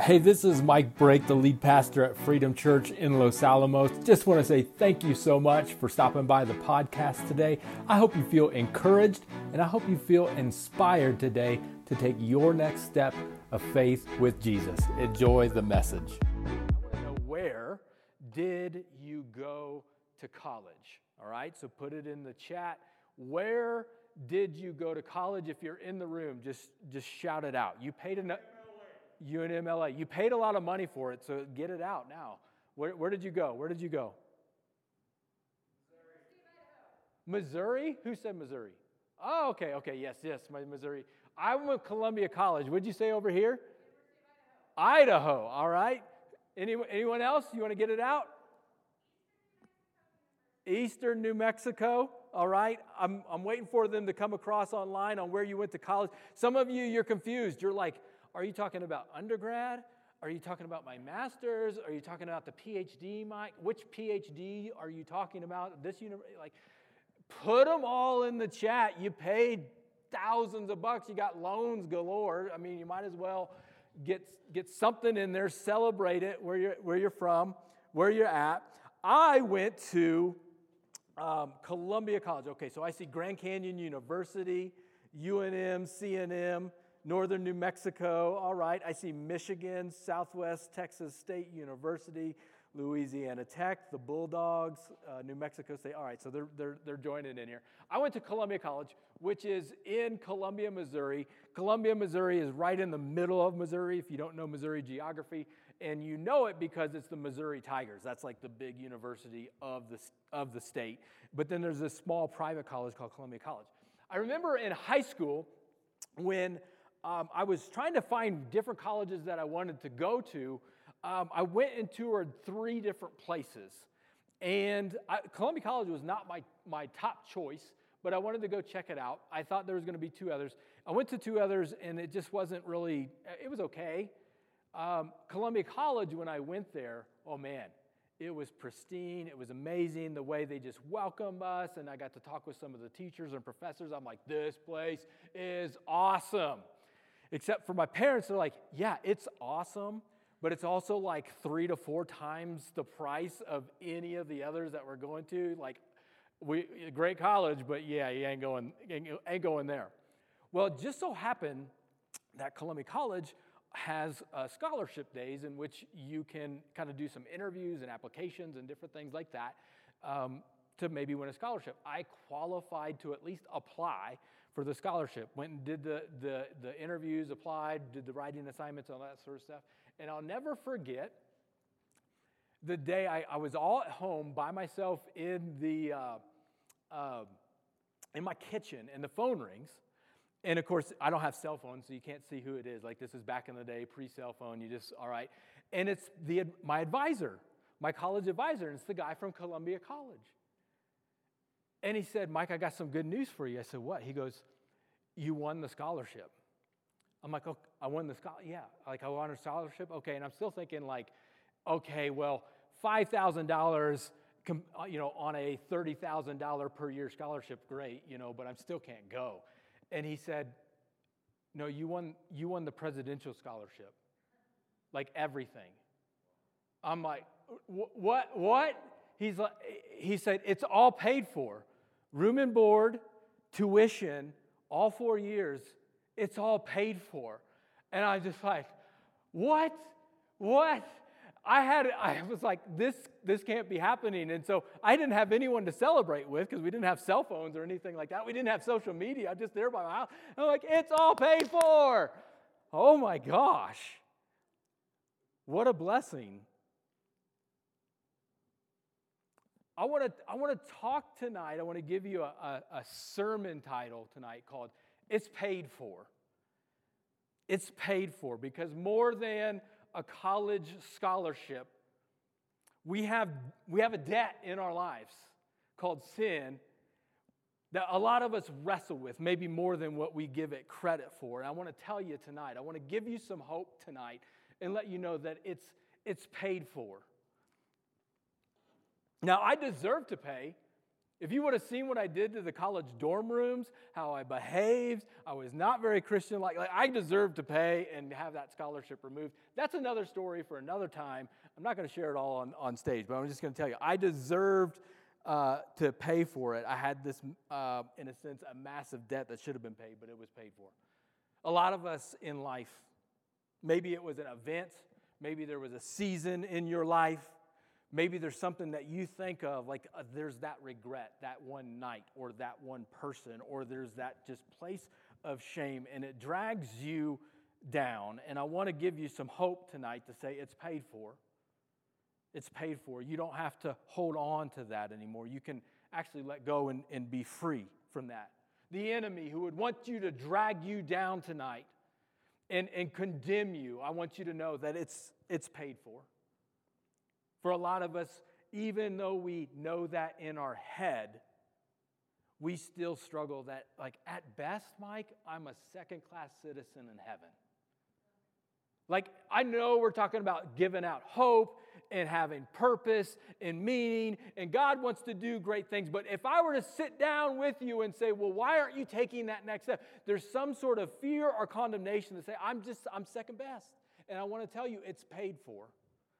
Hey, this is Mike Brake, the lead pastor at Freedom Church in Los Alamos. Just want to say thank you so much for stopping by the podcast today. I hope you feel encouraged and I hope you feel inspired today to take your next step of faith with Jesus. Enjoy the message. I want to know where did you go to college? All right, so put it in the chat. Where did you go to college? If you're in the room, just just shout it out. You paid enough. UNMLA. You paid a lot of money for it, so get it out now. Where, where did you go? Where did you go? Missouri. Who said Missouri? Oh, okay, okay, yes, yes, my Missouri. I went to Columbia College. What'd you say over here? Idaho. Idaho, all right. Any, anyone else? You want to get it out? Eastern New Mexico, all right. I'm, I'm waiting for them to come across online on where you went to college. Some of you, you're confused. You're like, are you talking about undergrad? Are you talking about my master's? Are you talking about the PhD? Mike, which PhD are you talking about? This university, like, put them all in the chat. You paid thousands of bucks. You got loans galore. I mean, you might as well get get something in there. Celebrate it where you're where you're from, where you're at. I went to um, Columbia College. Okay, so I see Grand Canyon University, UNM, CNM. Northern New Mexico, all right. I see Michigan, Southwest Texas State University, Louisiana Tech, the Bulldogs, uh, New Mexico State. All right, so they're, they're, they're joining in here. I went to Columbia College, which is in Columbia, Missouri. Columbia, Missouri is right in the middle of Missouri, if you don't know Missouri geography. And you know it because it's the Missouri Tigers. That's like the big university of the, of the state. But then there's this small private college called Columbia College. I remember in high school when um, I was trying to find different colleges that I wanted to go to. Um, I went and toured three different places. And I, Columbia College was not my, my top choice, but I wanted to go check it out. I thought there was going to be two others. I went to two others, and it just wasn't really, it was okay. Um, Columbia College, when I went there, oh man, it was pristine. It was amazing the way they just welcomed us. And I got to talk with some of the teachers and professors. I'm like, this place is awesome. Except for my parents, they're like, yeah, it's awesome, but it's also like three to four times the price of any of the others that we're going to. Like, we great college, but yeah, you ain't going, ain't going there. Well, it just so happened that Columbia College has uh, scholarship days in which you can kind of do some interviews and applications and different things like that um, to maybe win a scholarship. I qualified to at least apply for the scholarship. Went and did the, the, the interviews, applied, did the writing assignments, all that sort of stuff. And I'll never forget the day I, I was all at home by myself in the uh, uh, in my kitchen, and the phone rings. And of course, I don't have cell phones, so you can't see who it is. Like this is back in the day, pre-cell phone. You just all right. And it's the my advisor, my college advisor, and it's the guy from Columbia College. And he said, Mike, I got some good news for you. I said, What? He goes, You won the scholarship. I'm like, oh, I won the scholarship. Yeah, like I won a scholarship. Okay, and I'm still thinking like, okay, well, five thousand dollars, uh, you know, on a thirty thousand dollar per year scholarship, great, you know, but I still can't go. And he said, No, you won. You won the presidential scholarship, like everything. I'm like, what? What? He's like, he said, it's all paid for room and board, tuition, all four years, it's all paid for. And I'm just like, what? What? I had I was like this this can't be happening and so I didn't have anyone to celebrate with because we didn't have cell phones or anything like that. We didn't have social media. I'm just there by my house. And I'm like it's all paid for. Oh my gosh. What a blessing. I want to I want to talk tonight. I want to give you a, a, a sermon title tonight called It's Paid For. It's paid for because more than a college scholarship, we have, we have a debt in our lives called sin that a lot of us wrestle with, maybe more than what we give it credit for. And I want to tell you tonight, I want to give you some hope tonight and let you know that it's, it's paid for. Now, I deserve to pay. If you would have seen what I did to the college dorm rooms, how I behaved, I was not very Christian like. I deserved to pay and have that scholarship removed. That's another story for another time. I'm not going to share it all on, on stage, but I'm just going to tell you I deserved uh, to pay for it. I had this, uh, in a sense, a massive debt that should have been paid, but it was paid for. A lot of us in life, maybe it was an event, maybe there was a season in your life Maybe there's something that you think of, like uh, there's that regret, that one night, or that one person, or there's that just place of shame, and it drags you down. And I want to give you some hope tonight to say it's paid for. It's paid for. You don't have to hold on to that anymore. You can actually let go and, and be free from that. The enemy who would want you to drag you down tonight and, and condemn you, I want you to know that it's, it's paid for. For a lot of us, even though we know that in our head, we still struggle that, like, at best, Mike, I'm a second class citizen in heaven. Like, I know we're talking about giving out hope and having purpose and meaning, and God wants to do great things. But if I were to sit down with you and say, well, why aren't you taking that next step? There's some sort of fear or condemnation to say, I'm just, I'm second best. And I want to tell you, it's paid for.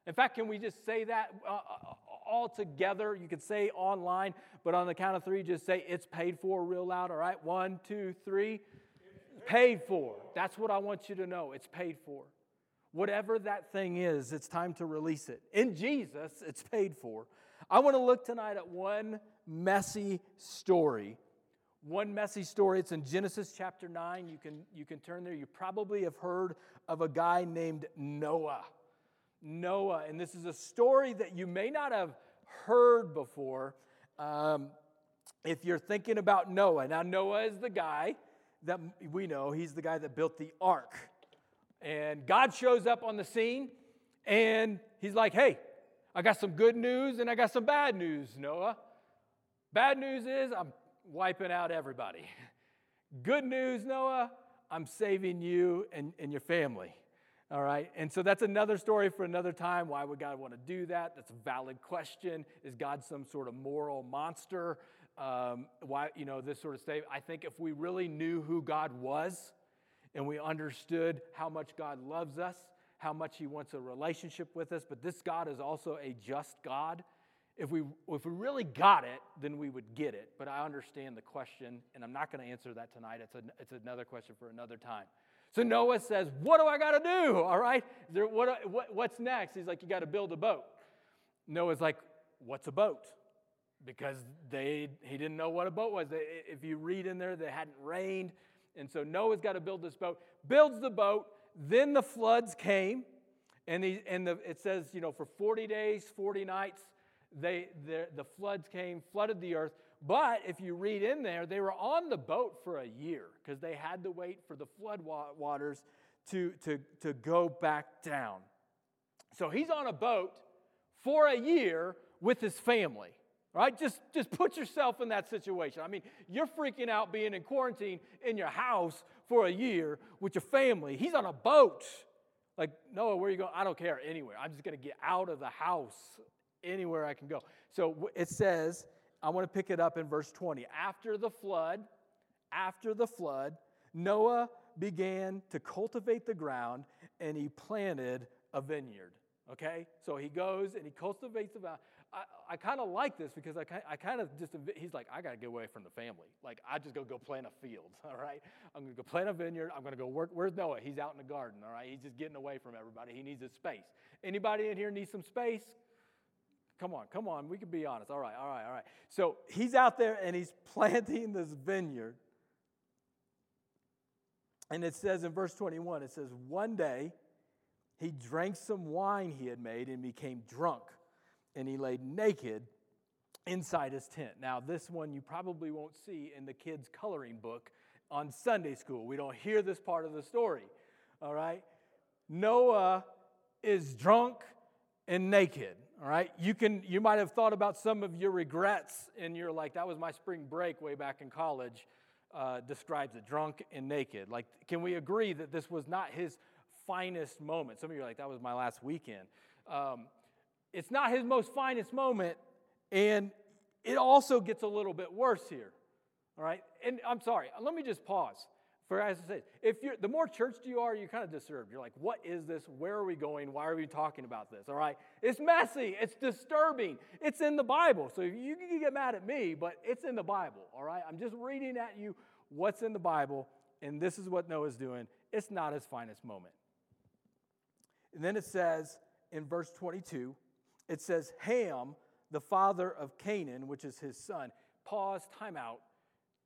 In fact, can we just say that uh, uh, all together? You could say online, but on the count of three, just say it's paid for real loud. All right, one, two, three. Paid for. That's what I want you to know. It's paid for. Whatever that thing is, it's time to release it. In Jesus, it's paid for. I want to look tonight at one messy story. One messy story. It's in Genesis chapter 9. You can, you can turn there. You probably have heard of a guy named Noah. Noah. And this is a story that you may not have heard before. Um, if you're thinking about Noah, now Noah is the guy that we know, he's the guy that built the ark. And God shows up on the scene and he's like, hey, I got some good news and I got some bad news, Noah. Bad news is I'm wiping out everybody. Good news, Noah, I'm saving you and, and your family. All right, and so that's another story for another time. Why would God want to do that? That's a valid question. Is God some sort of moral monster? Um, why, you know, this sort of statement. I think if we really knew who God was and we understood how much God loves us, how much He wants a relationship with us, but this God is also a just God. If we, if we really got it, then we would get it. But I understand the question, and I'm not going to answer that tonight. It's, a, it's another question for another time. So Noah says, What do I got to do? All right, there, what, what, what's next? He's like, You got to build a boat. Noah's like, What's a boat? Because they, he didn't know what a boat was. If you read in there, they hadn't rained. And so Noah's got to build this boat, builds the boat. Then the floods came. And, he, and the, it says, you know, for 40 days, 40 nights, they, the, the floods came, flooded the earth. But if you read in there, they were on the boat for a year because they had to wait for the flood waters to, to, to go back down. So he's on a boat for a year with his family, right? Just, just put yourself in that situation. I mean, you're freaking out being in quarantine in your house for a year with your family. He's on a boat. Like, Noah, where are you going? I don't care, anywhere. I'm just going to get out of the house anywhere I can go. So it says, I want to pick it up in verse 20. After the flood, after the flood, Noah began to cultivate the ground and he planted a vineyard. Okay? So he goes and he cultivates the ground. I, I kind of like this because I, kind of just, he's like, I got to get away from the family. Like, I just go go plant a field, all right? I'm going to go plant a vineyard. I'm going to go work. Where's Noah? He's out in the garden, all right? He's just getting away from everybody. He needs his space. Anybody in here need some space? Come on, come on. We can be honest. All right, all right, all right. So he's out there and he's planting this vineyard. And it says in verse 21, it says, One day he drank some wine he had made and became drunk, and he laid naked inside his tent. Now, this one you probably won't see in the kids' coloring book on Sunday school. We don't hear this part of the story. All right? Noah is drunk and naked. All right, you can you might have thought about some of your regrets, and you're like, that was my spring break way back in college. Uh, describes it drunk and naked. Like, can we agree that this was not his finest moment? Some of you are like, that was my last weekend. Um, it's not his most finest moment, and it also gets a little bit worse here. All right? And I'm sorry, let me just pause. For as I said, if you're the more churched you are, you're kind of disturbed. You're like, what is this? Where are we going? Why are we talking about this? All right. It's messy, it's disturbing. It's in the Bible. So you can get mad at me, but it's in the Bible. All right. I'm just reading at you what's in the Bible, and this is what Noah's doing. It's not his finest moment. And then it says in verse 22, it says, Ham, the father of Canaan, which is his son. Pause, time out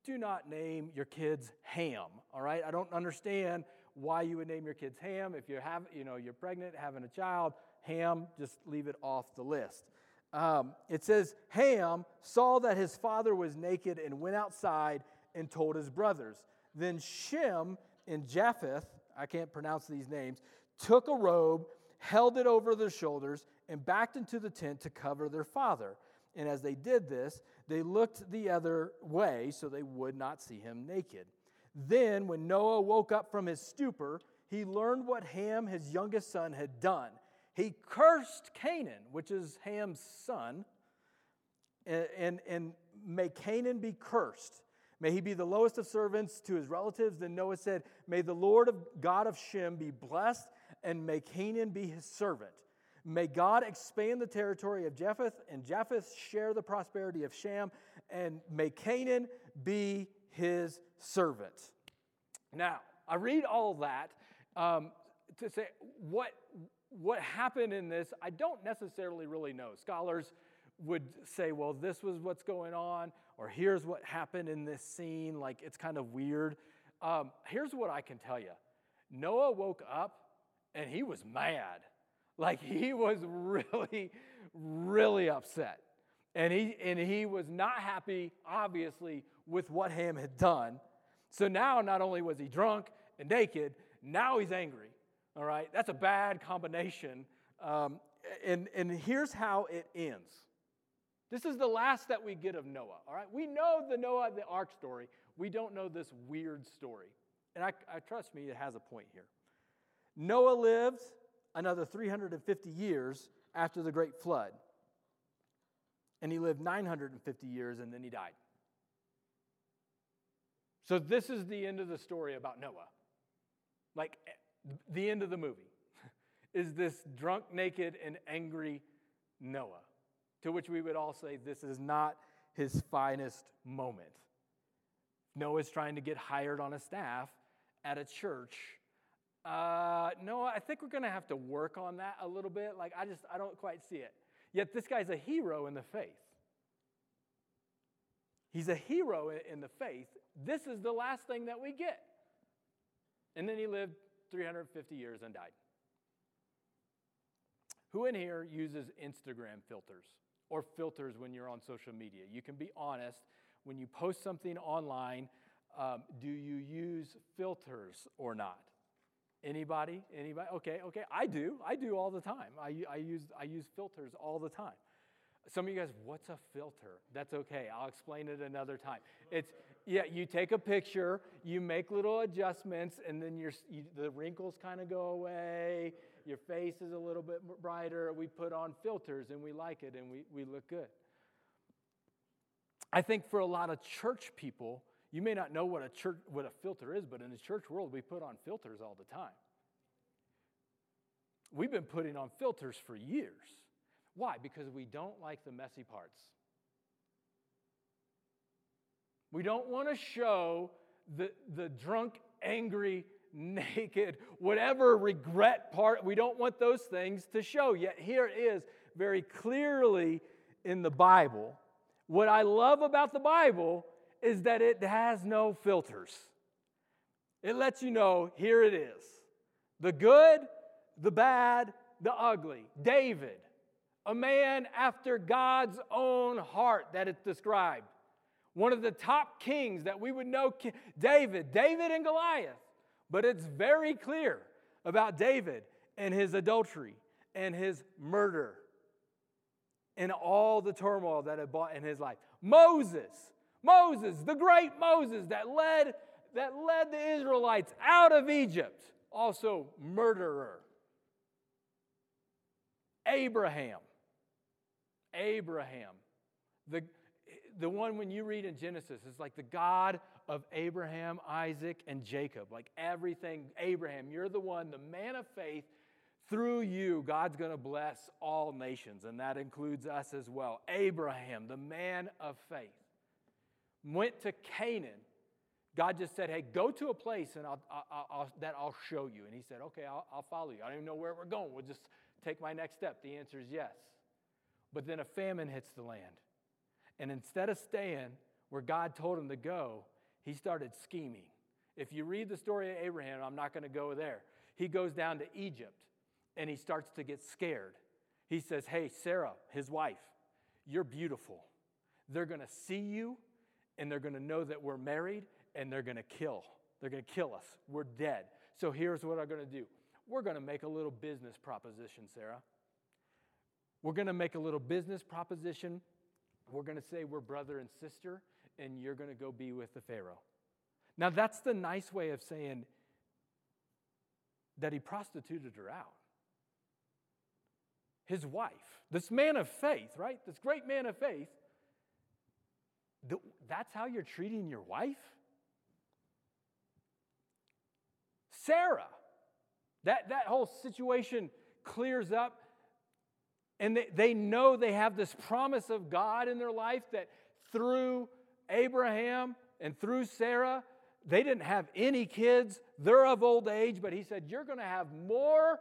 do not name your kids Ham, all right? I don't understand why you would name your kids Ham. If you have, you know, you're pregnant, having a child, Ham, just leave it off the list. Um, it says, Ham saw that his father was naked and went outside and told his brothers. Then Shem and Japheth, I can't pronounce these names, took a robe, held it over their shoulders, and backed into the tent to cover their father. And as they did this, they looked the other way so they would not see him naked. Then, when Noah woke up from his stupor, he learned what Ham, his youngest son, had done. He cursed Canaan, which is Ham's son, and, and, and may Canaan be cursed. May he be the lowest of servants to his relatives. Then Noah said, May the Lord of God of Shem be blessed, and may Canaan be his servant. May God expand the territory of Japheth, and Japheth share the prosperity of Shem, and may Canaan be his servant. Now, I read all that um, to say what, what happened in this, I don't necessarily really know. Scholars would say, well, this was what's going on, or here's what happened in this scene. Like, it's kind of weird. Um, here's what I can tell you Noah woke up and he was mad. Like he was really, really upset. And he, and he was not happy, obviously, with what Ham had done. So now, not only was he drunk and naked, now he's angry. All right? That's a bad combination. Um, and, and here's how it ends. This is the last that we get of Noah. All right? We know the Noah, the ark story. We don't know this weird story. And I, I trust me, it has a point here. Noah lived another 350 years after the great flood. And he lived 950 years and then he died. So, this is the end of the story about Noah. Like the end of the movie is this drunk, naked, and angry Noah, to which we would all say this is not his finest moment. Noah's trying to get hired on a staff at a church uh, no, I think we're going to have to work on that a little bit. Like, I just, I don't quite see it. Yet this guy's a hero in the faith. He's a hero in the faith. This is the last thing that we get. And then he lived 350 years and died. Who in here uses Instagram filters or filters when you're on social media? You can be honest. When you post something online, um, do you use filters or not? Anybody? Anybody? Okay, okay. I do. I do all the time. I, I, use, I use filters all the time. Some of you guys, what's a filter? That's okay. I'll explain it another time. It's, yeah, you take a picture, you make little adjustments, and then your, you, the wrinkles kind of go away. Your face is a little bit brighter. We put on filters and we like it and we, we look good. I think for a lot of church people, you may not know what a church what a filter is, but in the church world we put on filters all the time. We've been putting on filters for years. Why? Because we don't like the messy parts. We don't want to show the, the drunk, angry, naked, whatever regret part. We don't want those things to show. Yet here it is very clearly in the Bible. What I love about the Bible is that it has no filters. It lets you know here it is the good, the bad, the ugly. David, a man after God's own heart that it's described. One of the top kings that we would know, David, David and Goliath. But it's very clear about David and his adultery and his murder and all the turmoil that it brought in his life. Moses, Moses, the great Moses that led, that led the Israelites out of Egypt, also murderer. Abraham, Abraham, the, the one when you read in Genesis is like the God of Abraham, Isaac, and Jacob. Like everything, Abraham, you're the one, the man of faith. Through you, God's going to bless all nations, and that includes us as well. Abraham, the man of faith, went to Canaan. God just said, Hey, go to a place and I'll, I'll, I'll, that I'll show you. And he said, Okay, I'll, I'll follow you. I don't even know where we're going. We'll just take my next step. The answer is yes. But then a famine hits the land. And instead of staying where God told him to go, he started scheming. If you read the story of Abraham, I'm not going to go there. He goes down to Egypt and he starts to get scared. He says, Hey, Sarah, his wife, you're beautiful. They're going to see you and they're going to know that we're married and they're going to kill. They're going to kill us. We're dead. So here's what I'm going to do we're going to make a little business proposition, Sarah. We're going to make a little business proposition. We're going to say we're brother and sister, and you're going to go be with the Pharaoh. Now, that's the nice way of saying that he prostituted her out. His wife, this man of faith, right? This great man of faith, that's how you're treating your wife? Sarah, that, that whole situation clears up, and they, they know they have this promise of God in their life that through Abraham and through Sarah, they didn't have any kids. They're of old age, but he said, You're going to have more,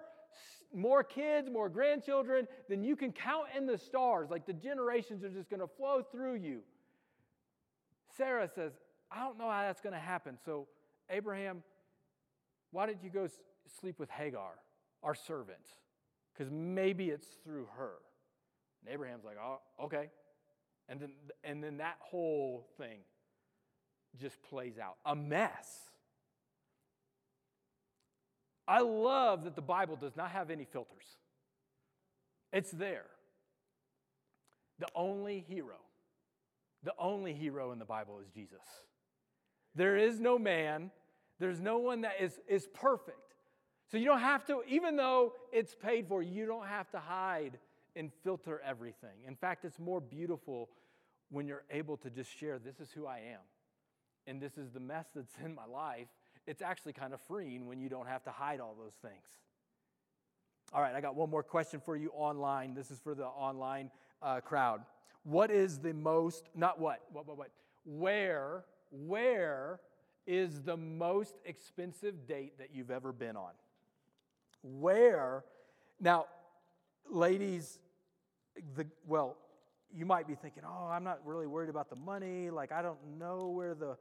more kids, more grandchildren than you can count in the stars. Like the generations are just going to flow through you. Sarah says, I don't know how that's going to happen. So, Abraham, why did you go sleep with Hagar, our servant? Because maybe it's through her. And Abraham's like, oh, okay. And then, and then that whole thing just plays out a mess. I love that the Bible does not have any filters, it's there. The only hero, the only hero in the Bible is Jesus. There is no man, there's no one that is, is perfect. So you don't have to, even though it's paid for, you don't have to hide and filter everything. In fact, it's more beautiful when you're able to just share this is who I am, and this is the mess that's in my life. It's actually kind of freeing when you don't have to hide all those things. All right, I got one more question for you online. This is for the online uh, crowd. What is the most, not what, what, what, what, where, where is the most expensive date that you've ever been on? Where, now, ladies, the, well, you might be thinking, oh, I'm not really worried about the money. Like, I don't know where the,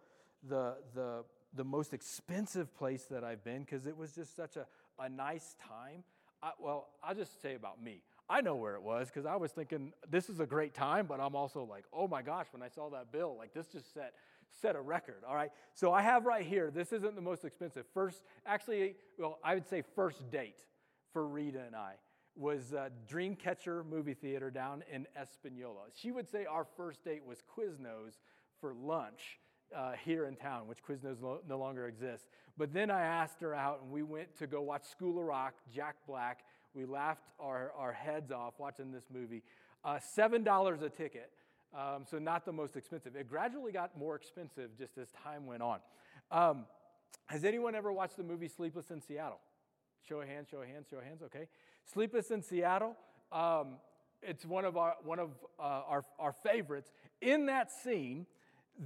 the, the, the most expensive place that I've been because it was just such a, a nice time. I, well, I'll just say about me. I know where it was because I was thinking this is a great time, but I'm also like, oh my gosh, when I saw that bill, like this just set set a record. All right. So I have right here. This isn't the most expensive. First, actually, well, I would say first date for Rita and I was uh, Dreamcatcher movie theater down in Espanola. She would say our first date was Quiznos for lunch uh, here in town, which Quiznos no, no longer exists. But then I asked her out, and we went to go watch School of Rock, Jack Black. We laughed our, our heads off watching this movie. Uh, $7 a ticket, um, so not the most expensive. It gradually got more expensive just as time went on. Um, has anyone ever watched the movie Sleepless in Seattle? Show of hands, show of hands, show of hands, okay. Sleepless in Seattle, um, it's one of, our, one of uh, our, our favorites. In that scene,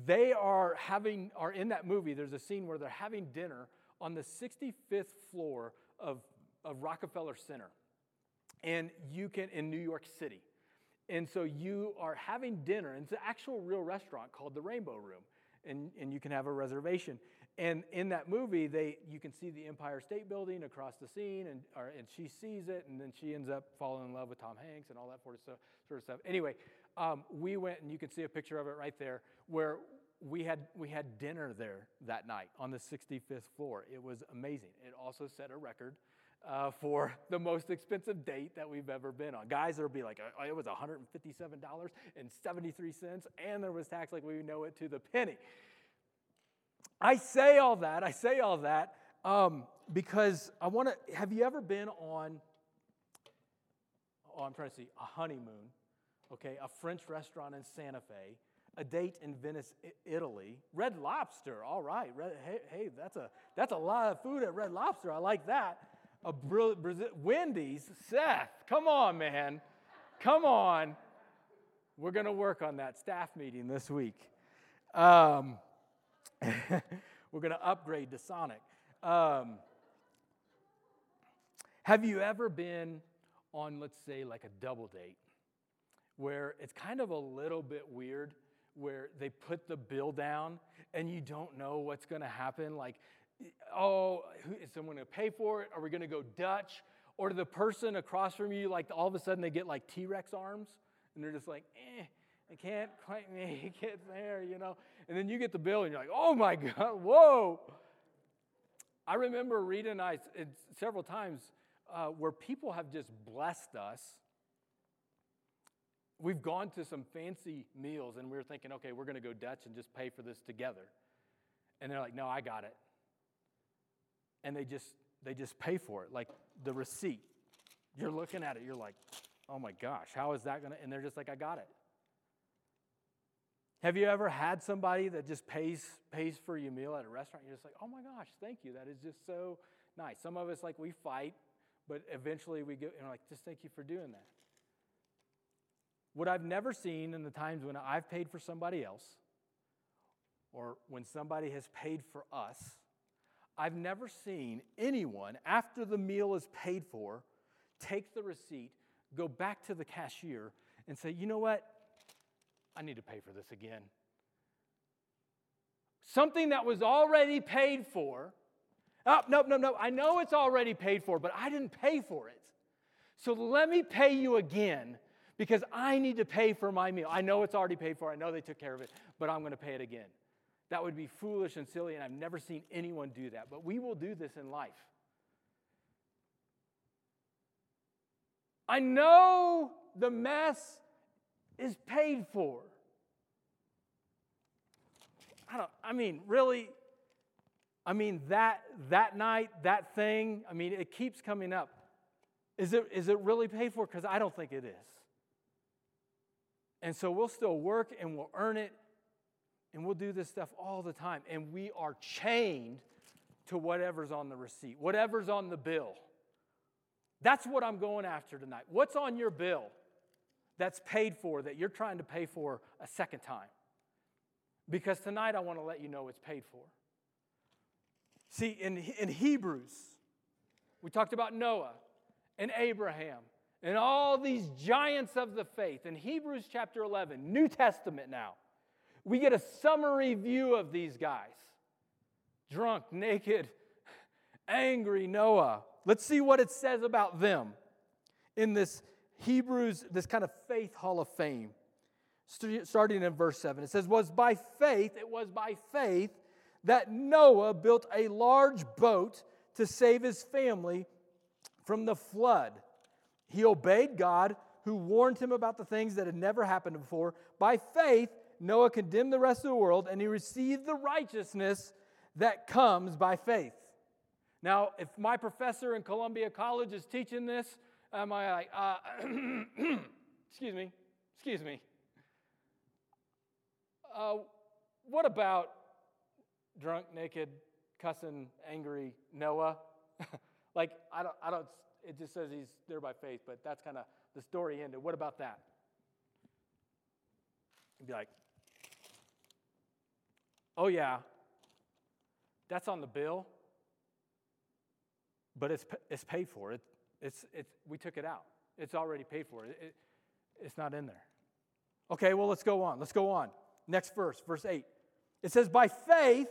they are having, are in that movie, there's a scene where they're having dinner on the 65th floor of, of Rockefeller Center. And you can, in New York City. And so you are having dinner, and it's an actual real restaurant called the Rainbow Room, and, and you can have a reservation. And in that movie, they, you can see the Empire State Building across the scene, and, or, and she sees it, and then she ends up falling in love with Tom Hanks and all that sort of stuff. Anyway, um, we went, and you can see a picture of it right there, where we had, we had dinner there that night on the 65th floor. It was amazing. It also set a record uh, for the most expensive date that we've ever been on. Guys, there'll be like, it was $157.73, and there was tax like we know it to the penny. I say all that, I say all that um, because I want to. Have you ever been on, oh, I'm trying to see, a honeymoon, okay, a French restaurant in Santa Fe, a date in Venice, Italy. Red Lobster, all right. Red, hey, hey, that's a that's a lot of food at Red Lobster. I like that. A Brazil, Wendy's, Seth, come on, man, come on. We're going to work on that staff meeting this week. Um, we're going to upgrade to Sonic. Um, have you ever been on, let's say, like a double date, where it's kind of a little bit weird? where they put the bill down and you don't know what's to happen. Like, oh, is someone going to pay for it? Are we going to go Dutch? Or the person across from you, like all of a sudden they get like T Rex arms and they're just like, eh, I can't quite make it there, you know? And then you get the bill and you're like, oh my God, whoa. I remember Rita and I several times uh, where people have just blessed us We've gone to some fancy meals and we are thinking, okay, we're going to go Dutch and just pay for this together. And they're like, no, I got it. And they just they just pay for it, like the receipt. You're looking at it, you're like, oh my gosh, how is that gonna? And they're just like, I got it. Have you ever had somebody that just pays pays for your meal at a restaurant? You're just like, oh my gosh, thank you. That is just so nice. Some of us like we fight, but eventually we go and we're like, just thank you for doing that. What I've never seen in the times when I've paid for somebody else or when somebody has paid for us, I've never seen anyone, after the meal is paid for, take the receipt, go back to the cashier, and say, you know what? I need to pay for this again. Something that was already paid for. Oh, no, no, no. I know it's already paid for, but I didn't pay for it. So let me pay you again because I need to pay for my meal. I know it's already paid for, I know they took care of it, but I'm going to pay it again. That would be foolish and silly, and I've never seen anyone do that. But we will do this in life. I know the mess is paid for. I don't, I mean, really, I mean, that, that night, that thing, I mean, it keeps coming up. Is it, is it really paid for? Because I don't think it is. And so we'll still work and we'll earn it and we'll do this stuff all the time. And we are chained to whatever's on the receipt, whatever's on the bill. That's what I'm going after tonight. What's on your bill that's paid for that you're trying to pay for a second time? Because tonight I want to let you know it's paid for. See, in, in Hebrews, we talked about Noah and Abraham and all these giants of the faith. In Hebrews chapter 11, New Testament now, we get a summary view of these guys drunk, naked, angry Noah. Let's see what it says about them in this Hebrews, this kind of faith hall of fame. Starting in verse 7, it says, Was by faith, it was by faith that Noah built a large boat to save his family from the flood. He obeyed God, who warned him about the things that had never happened before. By faith, Noah condemned the rest of the world, and he received the righteousness that comes by faith. Now, if my professor in Columbia College is teaching this, am I like, uh, excuse me, excuse me. Uh, what about drunk, naked, cussing, angry Noah? like, I don't, I don't it just says he's there by faith, but that's kind of the story ended. What about that? You'd be like, oh, yeah, that's on the bill, but it's, it's paid for. It, it's, it's, we took it out. It's already paid for. It, it, it's not in there. Okay, well, let's go on. Let's go on. Next verse, verse 8. It says, By faith,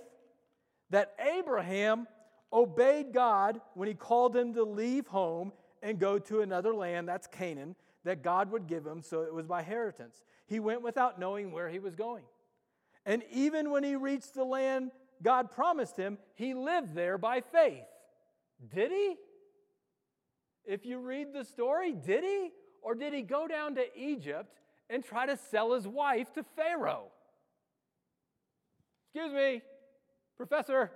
that Abraham obeyed God when he called him to leave home and go to another land, that's Canaan, that God would give him, so it was by inheritance. He went without knowing where he was going. And even when he reached the land God promised him, he lived there by faith. Did he? If you read the story, did he? Or did he go down to Egypt and try to sell his wife to Pharaoh? Excuse me, professor.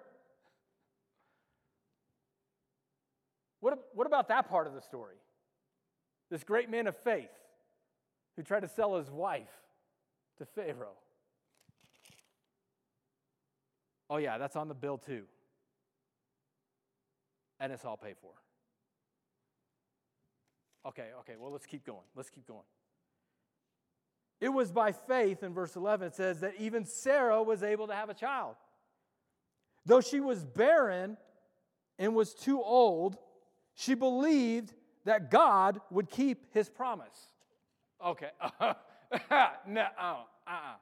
What, what about that part of the story? This great man of faith who tried to sell his wife to Pharaoh. Oh, yeah, that's on the bill too. And it's all paid for. Okay, okay, well, let's keep going. Let's keep going. It was by faith, in verse 11, it says that even Sarah was able to have a child. Though she was barren and was too old, she believed that God would keep his promise. Okay. no, uh, uh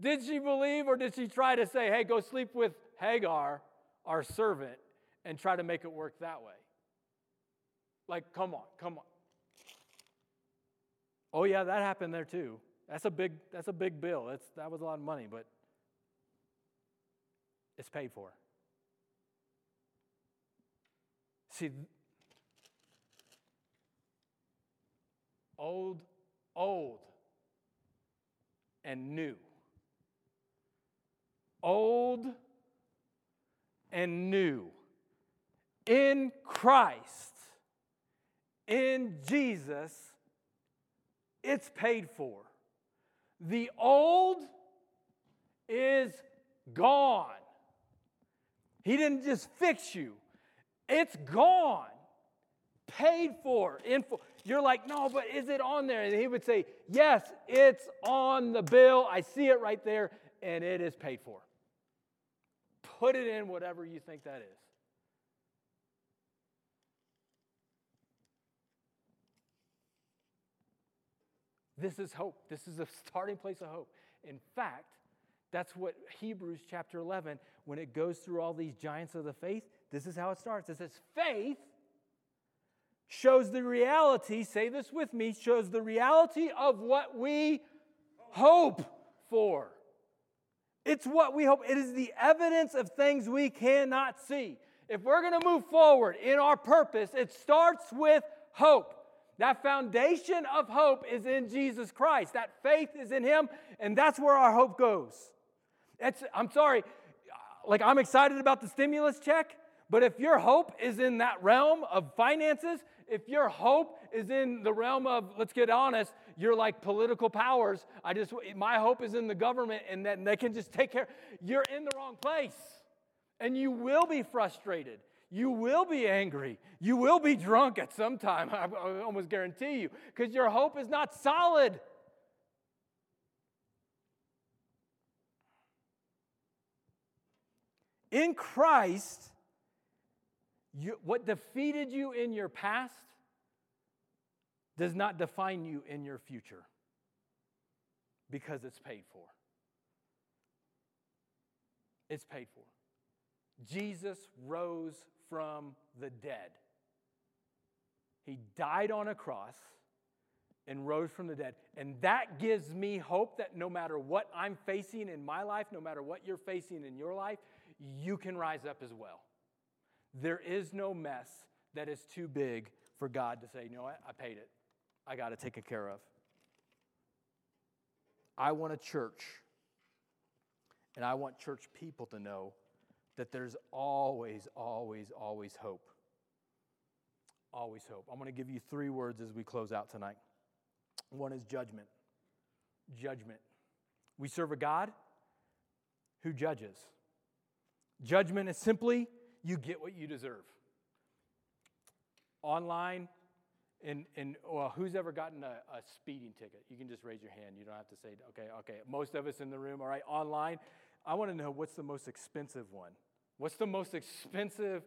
Did she believe or did she try to say, hey, go sleep with Hagar, our servant, and try to make it work that way? Like, come on, come on. Oh yeah, that happened there too. That's a big that's a big bill. That's that was a lot of money, but it's paid for. See old old and new. Old and new in Christ in Jesus, it's paid for. The old is gone. He didn't just fix you, it's gone, paid for. In full. You're like, no, but is it on there? And he would say, yes, it's on the bill. I see it right there, and it is paid for. Put it in whatever you think that is. This is hope. This is a starting place of hope. In fact, that's what Hebrews chapter 11, when it goes through all these giants of the faith, this is how it starts. It says, faith shows the reality, say this with me, shows the reality of what we hope for. It's what we hope. It is the evidence of things we cannot see. If we're going to move forward in our purpose, it starts with hope. That foundation of hope is in Jesus Christ. That faith is in Him, and that's where our hope goes. It's, I'm sorry, like I'm excited about the stimulus check, but if your hope is in that realm of finances, if your hope is in the realm of, let's get honest, you're like political powers. I just, my hope is in the government and that they can just take care. You're in the wrong place. And you will be frustrated. You will be angry. You will be drunk at some time, I almost guarantee you, because your hope is not solid. In Christ, you, what defeated you in your past does not define you in your future because it's paid for. It's paid for. Jesus rose from the dead. He died on a cross and rose from the dead. And that gives me hope that no matter what I'm facing in my life, no matter what you're facing in your life, you can rise up as well. There is no mess that is too big for God to say, you know what, I paid it. I got to take care of. I want a church, and I want church people to know that there's always, always, always hope. Always hope. I'm going to give you three words as we close out tonight. One is judgment. Judgment. We serve a God who judges. Judgment is simply you get what you deserve. Online, and, and well, who's ever gotten a, a, speeding ticket? You can just raise your hand. You don't have to say, okay, okay. Most of us in the room, all right, online. I want to know what's the most expensive one. What's the most expensive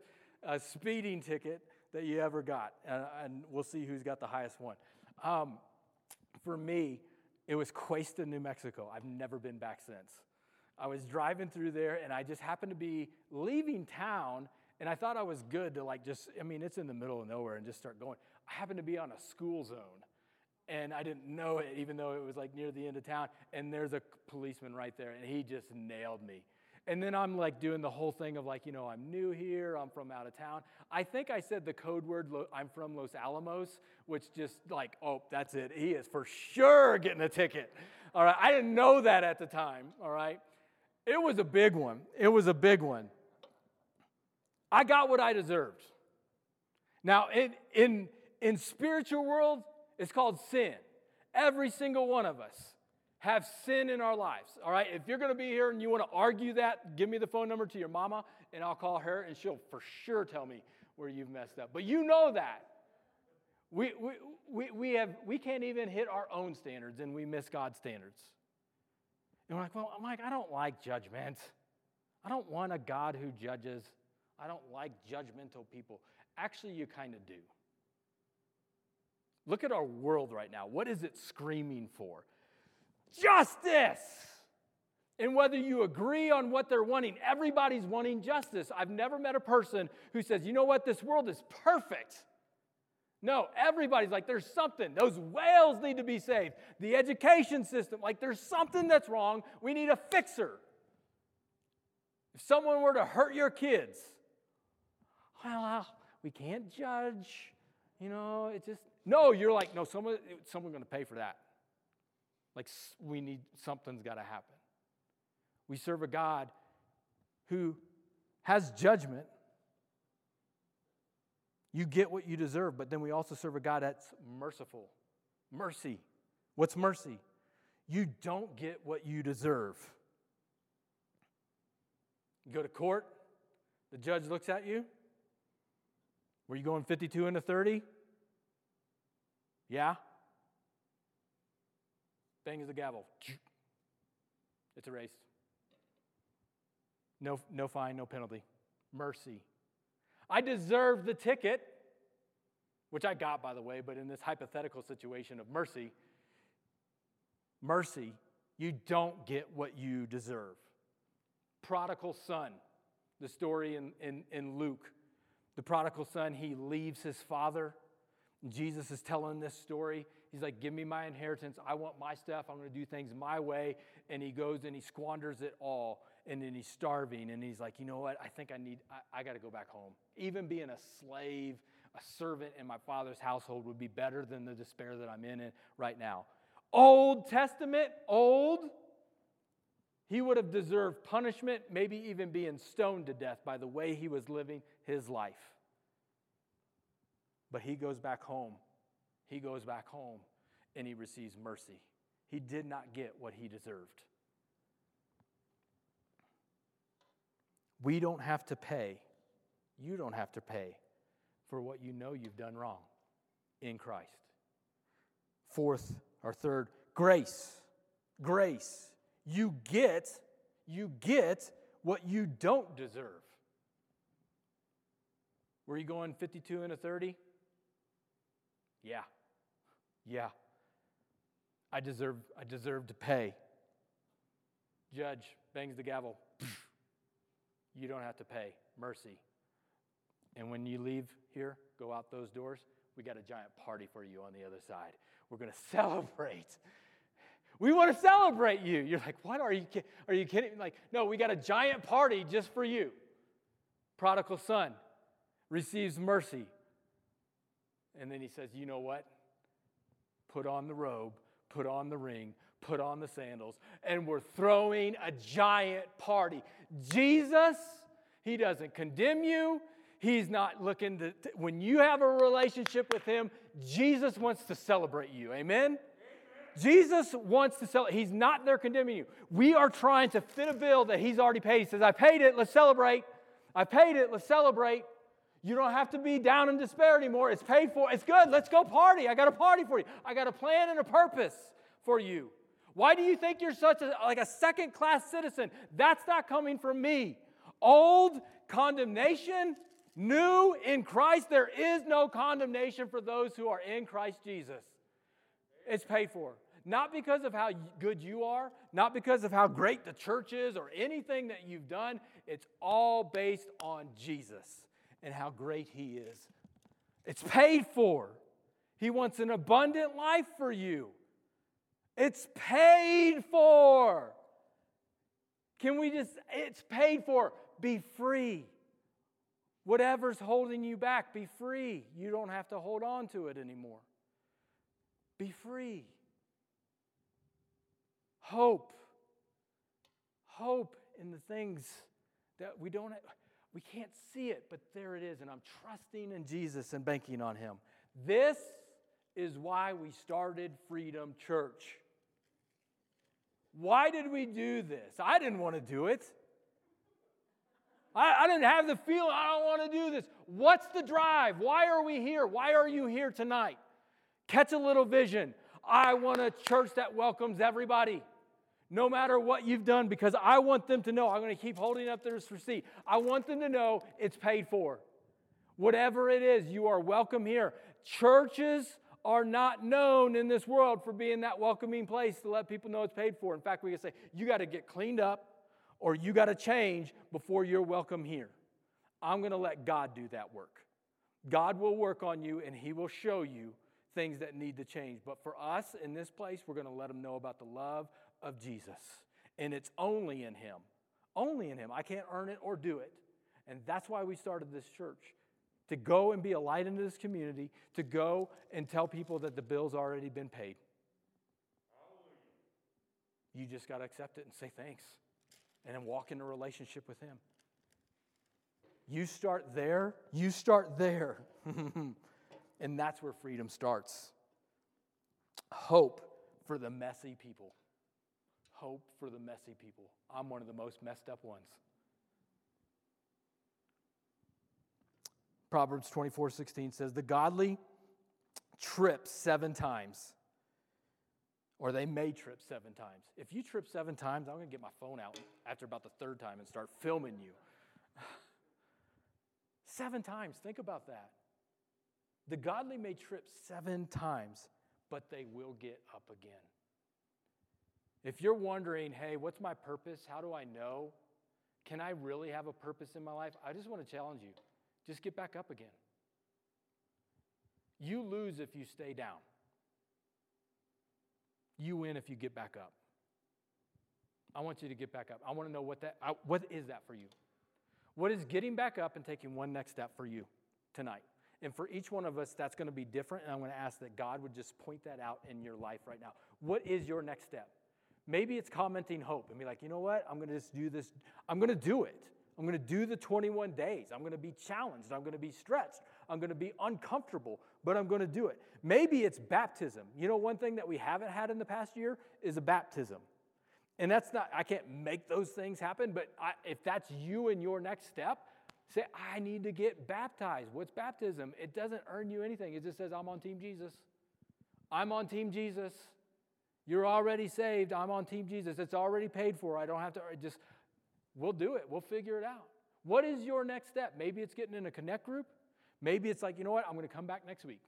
uh, speeding ticket that you ever got? And, and, we'll see who's got the highest one. Um, for me, it was Questa, New Mexico. I've never been back since. I was driving through there and I just happened to be leaving town and I thought I was good to like just, I mean, it's in the middle of nowhere and just start going. I happened to be on a school zone and I didn't know it even though it was like near the end of town. And there's a policeman right there and he just nailed me. And then I'm like doing the whole thing of like, you know, I'm new here, I'm from out of town. I think I said the code word, I'm from Los Alamos, which just like, oh, that's it. He is for sure getting a ticket. All right. I didn't know that at the time. All right. It was a big one. It was a big one. I got what I deserved. Now, in, in, in spiritual world, it's called sin. Every single one of us have sin in our lives. All right, if you're going to be here and you want to argue that, give me the phone number to your mama and I'll call her and she'll for sure tell me where you've messed up. But you know that. We, we, we, we, have, we can't even hit our own standards and we miss God's standards. And we're like, well, I'm like, I don't like judgment. I don't want a God who judges. I don't like judgmental people. Actually, you kind of do. Look at our world right now. What is it screaming for? Justice! And whether you agree on what they're wanting, everybody's wanting justice. I've never met a person who says, you know what, this world is perfect. No, everybody's like, there's something. Those whales need to be saved. The education system, like, there's something that's wrong. We need a fixer. If someone were to hurt your kids, well, we can't judge. You know, it just, no, you're like, no, someone, someone's going to pay for that. Like, we need, something's got to happen. We serve a God who has judgment. You get what you deserve, but then we also serve a God that's merciful. Mercy. What's mercy? You don't get what you deserve. You go to court, the judge looks at you. Were you going 52 into 30? Yeah? Bangs the gavel. It's erased. No, no fine, no penalty. Mercy. I deserve the ticket, which I got, by the way, but in this hypothetical situation of mercy, mercy, you don't get what you deserve. Prodigal son, the story in, in, in Luke. The prodigal son, he leaves his father. Jesus is telling this story. He's like, Give me my inheritance. I want my stuff. I'm going to do things my way. And he goes and he squanders it all and then he's starving and he's like you know what? I think i need i, I got to go back home. Even being a slave a servant in my father's household would be better than the despair that i'm in right now. Old testament old he would have deserved punishment maybe even being stoned to death by the way he was living his life. But he goes back home. He goes back home and he receives mercy. He did not get what he deserved We don't have to pay. You don't have to pay for what you know you've done wrong in Christ. Fourth or third, grace. Grace. You get, you get what you don't deserve. Were you going 52 and a 30? Yeah. Yeah. I deserve I deserve to pay. Judge bangs the gavel you don't have to pay. Mercy. And when you leave here, go out those doors, we got a giant party for you on the other side. We're going to celebrate. We want to celebrate you. You're like, what? Are you, are you kidding? Like, no, we got a giant party just for you. Prodigal son receives mercy. And then he says, you know what? Put on the robe, put on the ring, put on the sandals, and we're throwing a giant party. Jesus, He doesn't condemn you. He's not looking to, when you have a relationship with Him, Jesus wants to celebrate you. Amen? Jesus wants to celebrate. He's not there condemning you. We are trying to fit a bill that he's already paid. He says, I paid it, let's celebrate. I paid it, let's celebrate. You don't have to be down in despair anymore. It's paid for. It's good. Let's go party. I got a party for you. I got a plan and a purpose for you. Why do you think you're such a like a second class citizen? That's not coming from me. Old condemnation, new in Christ. There is no condemnation for those who are in Christ Jesus. It's paid for. Not because of how good you are, not because of how great the church is or anything that you've done. It's all based on Jesus and how great He is. It's paid for. He wants an abundant life for you. It's paid for. Can we just, it's paid for. Be free. Whatever's holding you back, be free. You don't have to hold on to it anymore. Be free. Hope. Hope in the things that we don't we can't see it, but there it is. And I'm trusting in Jesus and banking on Him. This is why we started Freedom Church. Why did we do this? I didn't want to do it. I, I didn't have the feeling, I don't want to do this. What's the drive? Why are we here? Why are you here tonight? Catch a little vision. I want a church that welcomes everybody, no matter what you've done, because I want them to know. I'm going to keep holding up this receipt. I want them to know it's paid for. Whatever it is, you are welcome here. Churches are not known in this world for being that welcoming place to let people know it's paid for. In fact, we can say, you got to get cleaned up or you got to change before you're welcome here. I'm going to let God do that work. God will work on you and He will show you things that need to change. But for us in this place, we're going to let them know about the love of Jesus. And it's only in Him. Only in Him. I can't earn it or do it. And that's why we started this church to go and be a light into this community, to go and tell people that the bill's already been paid. You just got to accept it and say thanks and then walk in a relationship with Him. You start there, you start there. and that's where freedom starts. Hope for the messy people. Hope for the messy people. I'm one of the most messed up ones. Proverbs 24 16 says, The godly trip seven times, or they may trip seven times. If you trip seven times, I'm going to get my phone out after about the third time and start filming you. seven times, think about that. The godly may trip seven times, but they will get up again. If you're wondering, hey, what's my purpose? How do I know? Can I really have a purpose in my life? I just want to challenge you. Just get back up again. You lose if you stay down. You win if you get back up. I want you to get back up. I want to know what that what is that for you? What is getting back up and taking one next step for you tonight? And for each one of us, that's going to be different. And I'm going to ask that God would just point that out in your life right now. What is your next step? Maybe it's commenting hope and be like, you know what? I'm going to just do this. I'm going to do it. I'm going to do the 21 days. I'm going to be challenged. I'm going to be stretched. I'm going to be uncomfortable, but I'm going to do it. Maybe it's baptism. You know, one thing that we haven't had in the past year is a baptism. And that's not, I can't make those things happen, but I, if that's you and your next step, say, I need to get baptized. What's baptism? It doesn't earn you anything. It just says, I'm on Team Jesus. I'm on Team Jesus. You're already saved. I'm on Team Jesus. It's already paid for. I don't have to just We'll do it. We'll figure it out. What is your next step? Maybe it's getting in a connect group. Maybe it's like, you know what? I'm going to come back next week.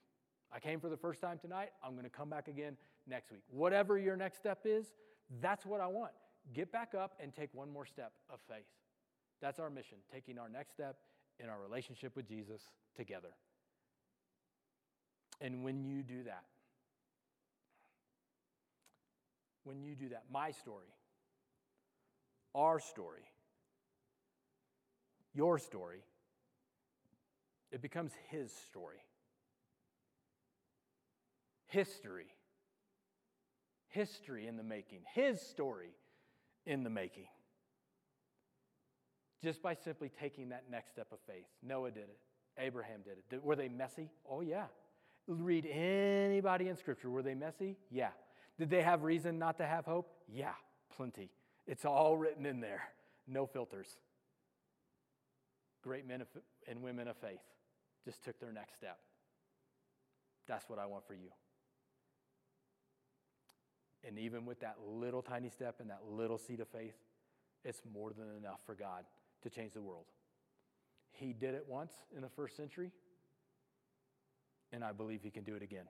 I came for the first time tonight. I'm going to come back again next week. Whatever your next step is, that's what I want. Get back up and take one more step of faith. That's our mission, taking our next step in our relationship with Jesus together. And when you do that, when you do that, my story, our story, your story, it becomes his story. History. History in the making. His story in the making. Just by simply taking that next step of faith. Noah did it. Abraham did it. Were they messy? Oh, yeah. Read anybody in Scripture. Were they messy? Yeah. Did they have reason not to have hope? Yeah, plenty. It's all written in there. No filters great men and women of faith just took their next step. That's what I want for you. And even with that little tiny step and that little seed of faith, it's more than enough for God to change the world. He did it once in the first century, and I believe He can do it again.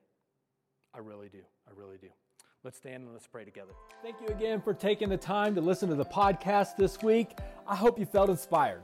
I really do. I really do. Let's stand and let's pray together. Thank you again for taking the time to listen to the podcast this week. I hope you felt inspired